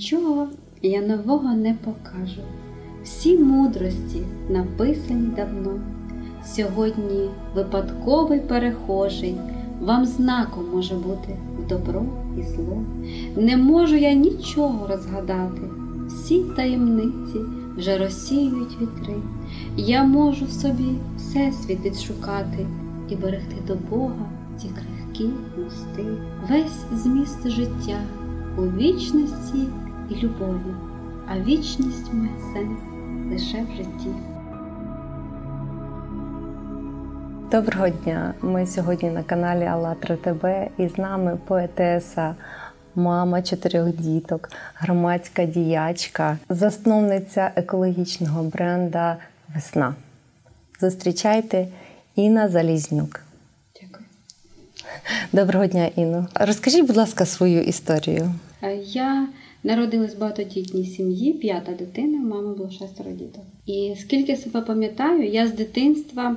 Нічого я нового не покажу. Всі мудрості написані давно. Сьогодні випадковий перехожий, вам знаком може бути добро і зло. Не можу я нічого розгадати, всі таємниці вже розсіюють вітри. Я можу в собі всесвіт відшукати і берегти до Бога ті крихкі мости, весь зміст життя у вічності і любові, а вічність має сенс лише в житті. Доброго дня! Ми сьогодні на каналі АЛЛАТРА ТБ і з нами поетеса, мама чотирьох діток, громадська діячка, засновниця екологічного бренда Весна. Зустрічайте Інна Залізнюк. Дякую. Доброго дня, Інно. Розкажіть, будь ласка, свою історію. Е, Я народилась в багатодітній сім'ї, п'ята дитина, у мами було шестеро діток. І скільки себе пам'ятаю, я з дитинства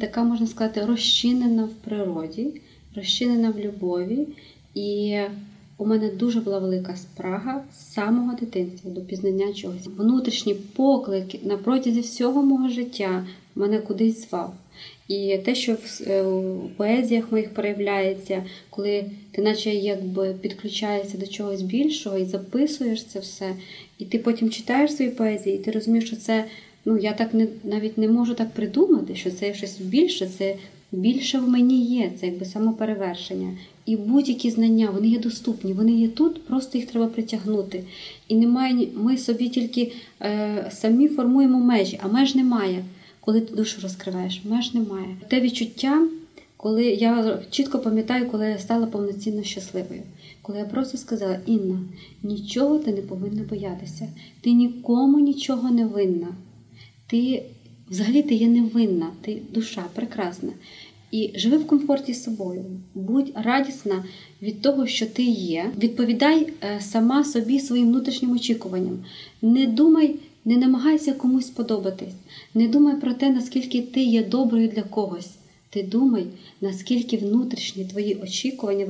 така, можна сказати, розчинена в природі, розчинена в любові. І у мене дуже була велика спрага з самого дитинства до пізнання чогось. Внутрішні поклики на протязі всього мого життя мене кудись звав. І те, що в, е, поезіях моїх проявляється, коли ти наче якби підключаєшся до чогось більшого і записуєш це все, і ти потім читаєш свої поезії, і ти розумієш, що це, ну я так не навіть не можу так придумати, що це щось більше, це більше в мені є, це якби самоперевершення. І будь-які знання, вони є доступні, вони є тут, просто їх треба притягнути. І немає ми собі тільки е, самі формуємо межі, а меж немає коли ти душу розкриваєш, меж немає. Те відчуття, коли я чітко пам'ятаю, коли я стала повноцінно щасливою, коли я просто сказала: Інна, нічого ти не повинна боятися, ти нікому нічого не винна. Ти взагалі ти є невинна, ти душа прекрасна. І живи в комфорті з собою, будь радісна від того, що ти є. Відповідай е, сама собі своїм внутрішнім очікуванням. Не думай, не намагайся комусь сподобатись. Не думай про те, наскільки ти є доброю для когось. Ти думай, наскільки внутрішні твої очікування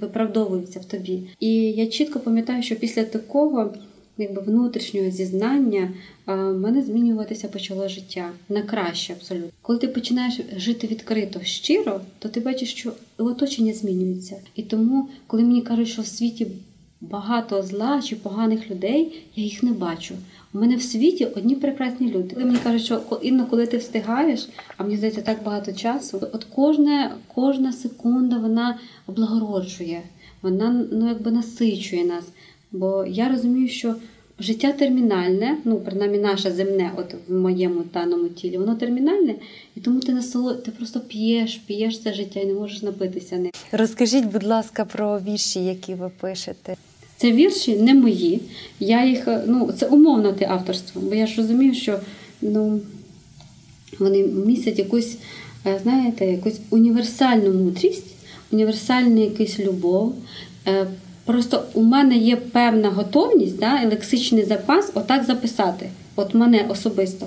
виправдовуються в тобі. І я чітко пам'ятаю, що після такого якби внутрішнього зізнання в мене змінюватися почало життя на краще абсолютно. Коли ти починаєш жити відкрито, щиро, то ти бачиш, що оточення змінюється. І тому, коли мені кажуть, що в світі багато зла чи поганих людей, я їх не бачу. У мене в світі одні прекрасні люди. Коли мені кажуть, що Інно, коли ти встигаєш, а мені здається, так багато часу. От кожна, кожна секунда вона облагороджує, вона ну якби насичує нас. Бо я розумію, що життя термінальне, ну принаймні наше земне, от в моєму даному тілі, воно термінальне, і тому ти насолод, ти просто п'єш, п'єш це життя і не можеш напитися ним. Розкажіть, будь ласка, про вірші, які ви пишете. Це вірші не мої. Я їх, е, ну, це умовно те авторство, бо я ж розумію, що ну, вони містять якусь, е, знаєте, якусь універсальну мудрість, універсальну якусь любов. Е, Просто у мене є певна готовність, да, і лексичний запас отак записати, от мене особисто.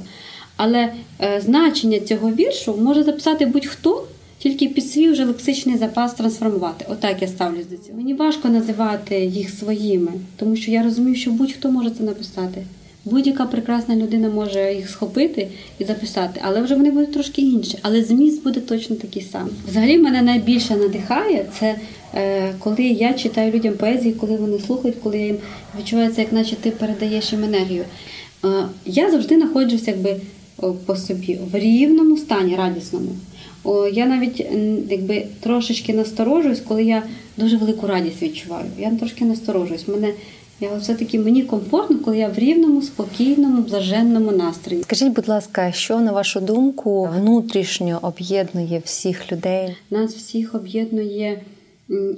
Але значення цього віршу може записати будь-хто, тільки під свій вже лексичний запас трансформувати. Отак я ставлюсь до цього. Мені важко називати їх своїми, тому що я розумію, що будь-хто може це написати. Будь-яка прекрасна людина може їх схопити і записати, але вже вони будуть трошки інші. Але зміст буде точно такий самий. Взагалі мене найбільше надихає це е, коли я читаю людям поезії, коли вони слухають, коли їм відчуваю це, як наче ти передаєш їм енергію. Е, я завжди знаходжуся якби по собі в рівному стані, радісному. О, я навіть якби трошечки насторожуюсь, коли я дуже велику радість відчуваю. Я трошки насторожуюсь. Мене я все-таки мені комфортно, коли я в рівному, спокійному, блаженному настрої. Скажіть, будь ласка, що на вашу думку внутрішньо об'єднує всіх людей? Нас всіх об'єднує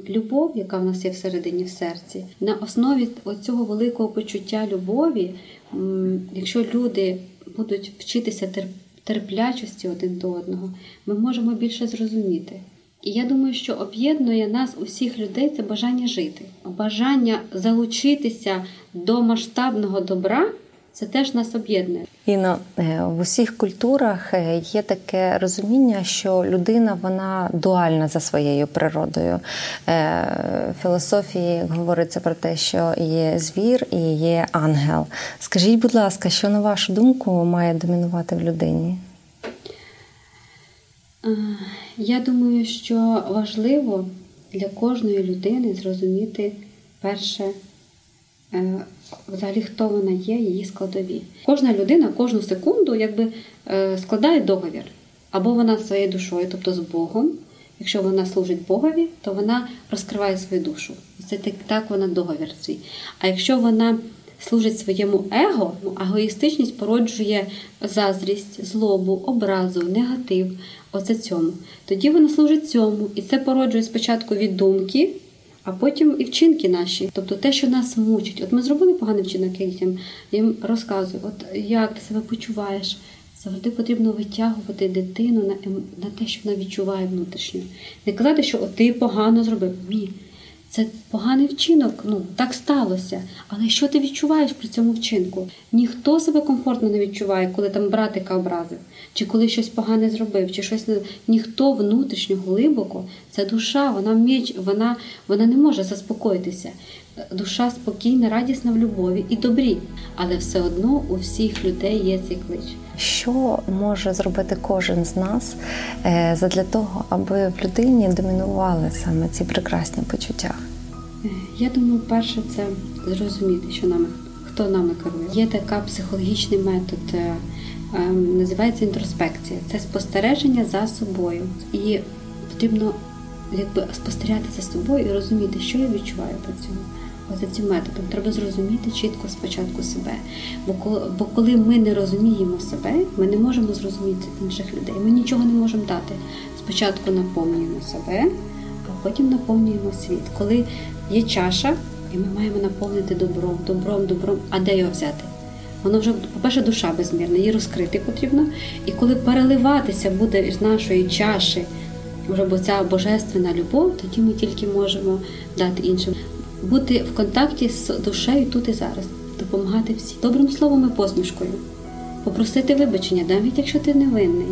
любов, яка в нас є всередині в серці. На основі цього великого почуття любові, якщо люди будуть вчитися тер- терплячості один до одного, ми можемо більше зрозуміти. І я думаю, що об'єднує нас усіх людей це бажання жити, бажання залучитися до масштабного добра Це теж нас об'єднує. Іно е, в усіх культурах е, є таке розуміння, що людина вона дуальна за своєю природою. В філософії говориться про те, що є звір і є ангел. Скажіть, будь ласка, що на вашу думку має домінувати в людині? Я думаю, що важливо для кожної людини зрозуміти перше, е, взагалі, хто вона є, її складові. Кожна людина кожну секунду якби е, складає договір. Або вона своєю душою, тобто з Богом. Якщо вона служить Богові, то вона розкриває свою душу. Це так, так вона договір свій. А якщо вона служить своєму его, ну, егоїстичність породжує заздрість, злобу, образу, негатив. Оце цьому. Тоді вона служить цьому. І це породжує спочатку від думки, а потім і вчинки наші. Тобто те, що нас мучить. От ми зробили поганий вчинок дітям, їм розказую, от як ти себе почуваєш. Завжди потрібно витягувати дитину на ем, на те, що вона відчуває внутрішньо. Не казати, що от ти погано зробив. Ні. Це поганий вчинок, ну так сталося. Але що ти відчуваєш при цьому вчинку? Ніхто себе комфортно не відчуває, коли там братика образив, чи коли щось погане зробив, чи щось не ніхто внутрішньо глибоко, це душа, вона меч, вона, вона не може заспокоїтися. Душа спокійна, радісна в любові і добрі, але все одно у всіх людей є цей клич. Що може зробити кожен з нас е, для того, аби в людині домінували саме ці прекрасні почуття? Я думаю, перше це зрозуміти, що нами хто нами керує. Є така психологічний метод, е, називається інтроспекція. Це спостереження за собою. І потрібно якби спостерігати за собою і розуміти, що я відчуваю при цьому. За цим методом треба зрозуміти чітко спочатку себе. Бо коли, бо коли ми не розуміємо себе, ми не можемо зрозуміти інших людей. Ми нічого не можемо дати. Спочатку наповнюємо себе, а потім наповнюємо світ. Коли є чаша, і ми маємо наповнити добром, добром, добром, а де його взяти? Воно вже, по-перше, душа безмірна, її розкрити потрібно. І коли переливатися буде з нашої чаші, вже бо ця божественна любов, тоді ми тільки можемо дати іншим бути в контакті з душею тут і зараз, допомагати всім добрим словом і посмішкою, попросити вибачення, навіть якщо ти не винний.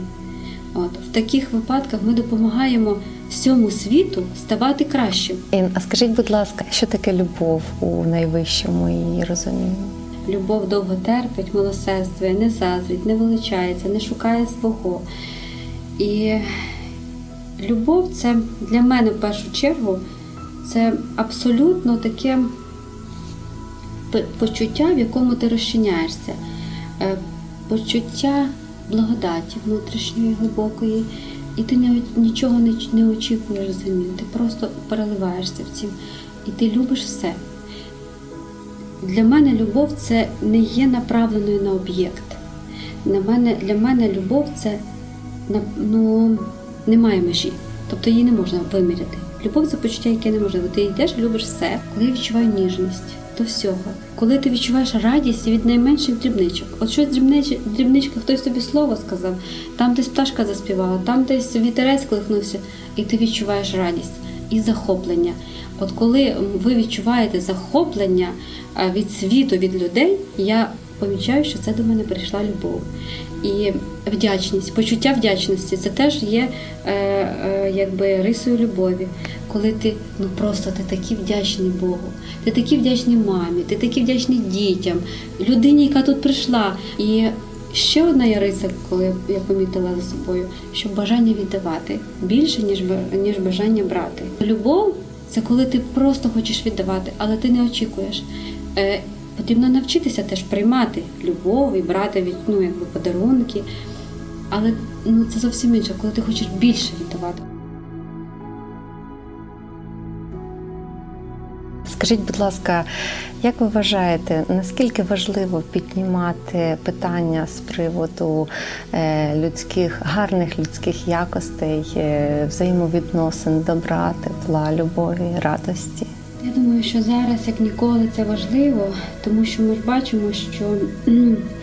От в таких випадках ми допомагаємо всьому світу ставати кращим. Ін, а скажіть, будь ласка, що таке любов у найвищому її розумінні? Любов довго терпить, милосердствує, не заздрить, не величається, не шукає свого. І любов це для мене в першу чергу це абсолютно таке почуття, в якому ти розчиняєшся, е, почуття благодаті внутрішньої, глибокої, і ти нічого не очікуєш взамін. Ти просто переливаєшся в цім. І ти любиш все. Для мене любов це не є направленою на об'єкт. Для мене любов це ну, немає межі. Тобто її не можна виміряти. Любов це почуття, яке неможливо. Ти йдеш, любиш все. Коли я відчуваю ніжність до всього. Коли ти відчуваєш радість від найменших дрібничок. От щось дрібнич, дрібничка, хтось тобі слово сказав, там десь пташка заспівала, там десь вітерець кликнувся, і ти відчуваєш радість і захоплення. От коли ви відчуваєте захоплення від світу, від людей, я помічаю, що це до мене прийшла любов. І вдячність, почуття вдячності це теж є е, е, якби рисою любові. Коли ти ну просто ти такий вдячний Богу, ти такий вдячний мамі, ти такий вдячний дітям, людині, яка тут прийшла. І ще одна є риса, коли я помітила за собою, що бажання віддавати більше, ніж ніж бажання брати. Любов це коли ти просто хочеш віддавати, але ти не очікуєш. Е, Потрібно навчитися теж приймати любов і брати від ну, якби подарунки. Але ну, це зовсім інше, коли ти хочеш більше віддавати. Скажіть, будь ласка, як ви вважаєте, наскільки важливо піднімати питання з приводу е, людських, гарних людських якостей, е, взаємовідносин, добра, тепла, любові, радості? Я думаю, що зараз як ніколи це важливо, тому що ми ж бачимо, що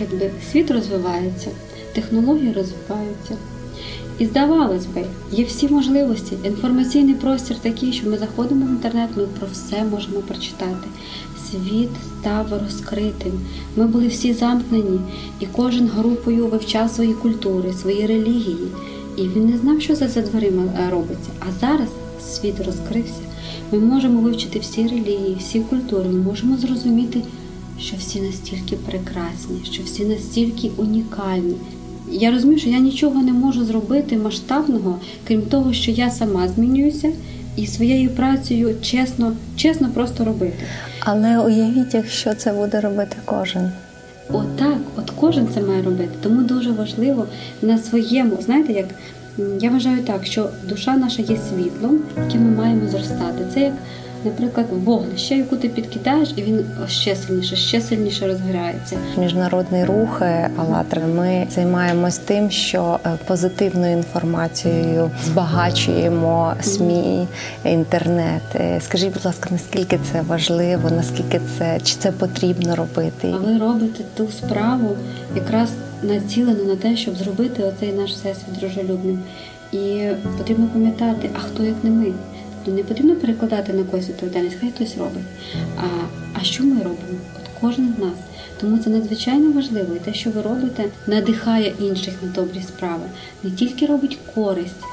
якби світ розвивається, технології розвиваються. І здавалось би, є всі можливості. Інформаційний простір такий, що ми заходимо в інтернет, ми про все можемо прочитати. світ став розкритим. Ми були всі замкнені, і кожен групою вивчав свої культури, свої релігії. І він не знав, що за за дверима е, робиться. А зараз світ розкрився. Ми можемо вивчити всі релігії, всі культури. Ми можемо зрозуміти, що всі настільки прекрасні, що всі настільки унікальні. Я розумію, що я нічого не можу зробити масштабного, крім того, що я сама змінююся і своєю працею чесно, чесно просто робити. Але уявіть, якщо це буде робити кожен. Отак, от кожен це має робити. Тому дуже важливо на своєму, знаєте, як я вважаю так, що душа наша є світлом, яким ми маємо зростати. Це як, наприклад, вогнище, яку ти підкидаєш, і він ще сильніше, ще сильніше розгорається. Міжнародний рух е, «АЛЛАТРА» ми займаємось тим, що е, позитивною інформацією збагачуємо СМІ, інтернет. Е, Скажіть, будь ласка, наскільки це важливо, наскільки це чи це потрібно робити? А ви робите ту справу якраз націлену на те, щоб зробити оцей наш всесвіт дружелюбним. І потрібно пам'ятати, а хто як не ми. Тобто не потрібно перекладати на когось відповідальність, хай хтось робить. А, а що ми робимо? От кожен з нас. Тому це надзвичайно важливо. І те, що ви робите, надихає інших на добрі справи. Не тільки робить користь,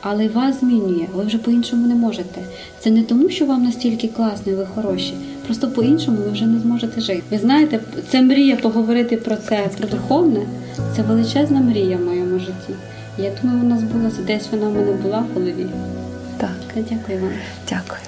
але вас змінює. Ви вже по-іншому не можете. Це не тому, що вам настільки класно і ви хороші. Просто по-іншому ви вже не зможете жити. Ви знаєте, це мрія поговорити про це про духовне. Це величезна мрія в моєму житті. Я думаю, вона збулася десь вона в мене була в голові. Так, Дякую вам. дякую.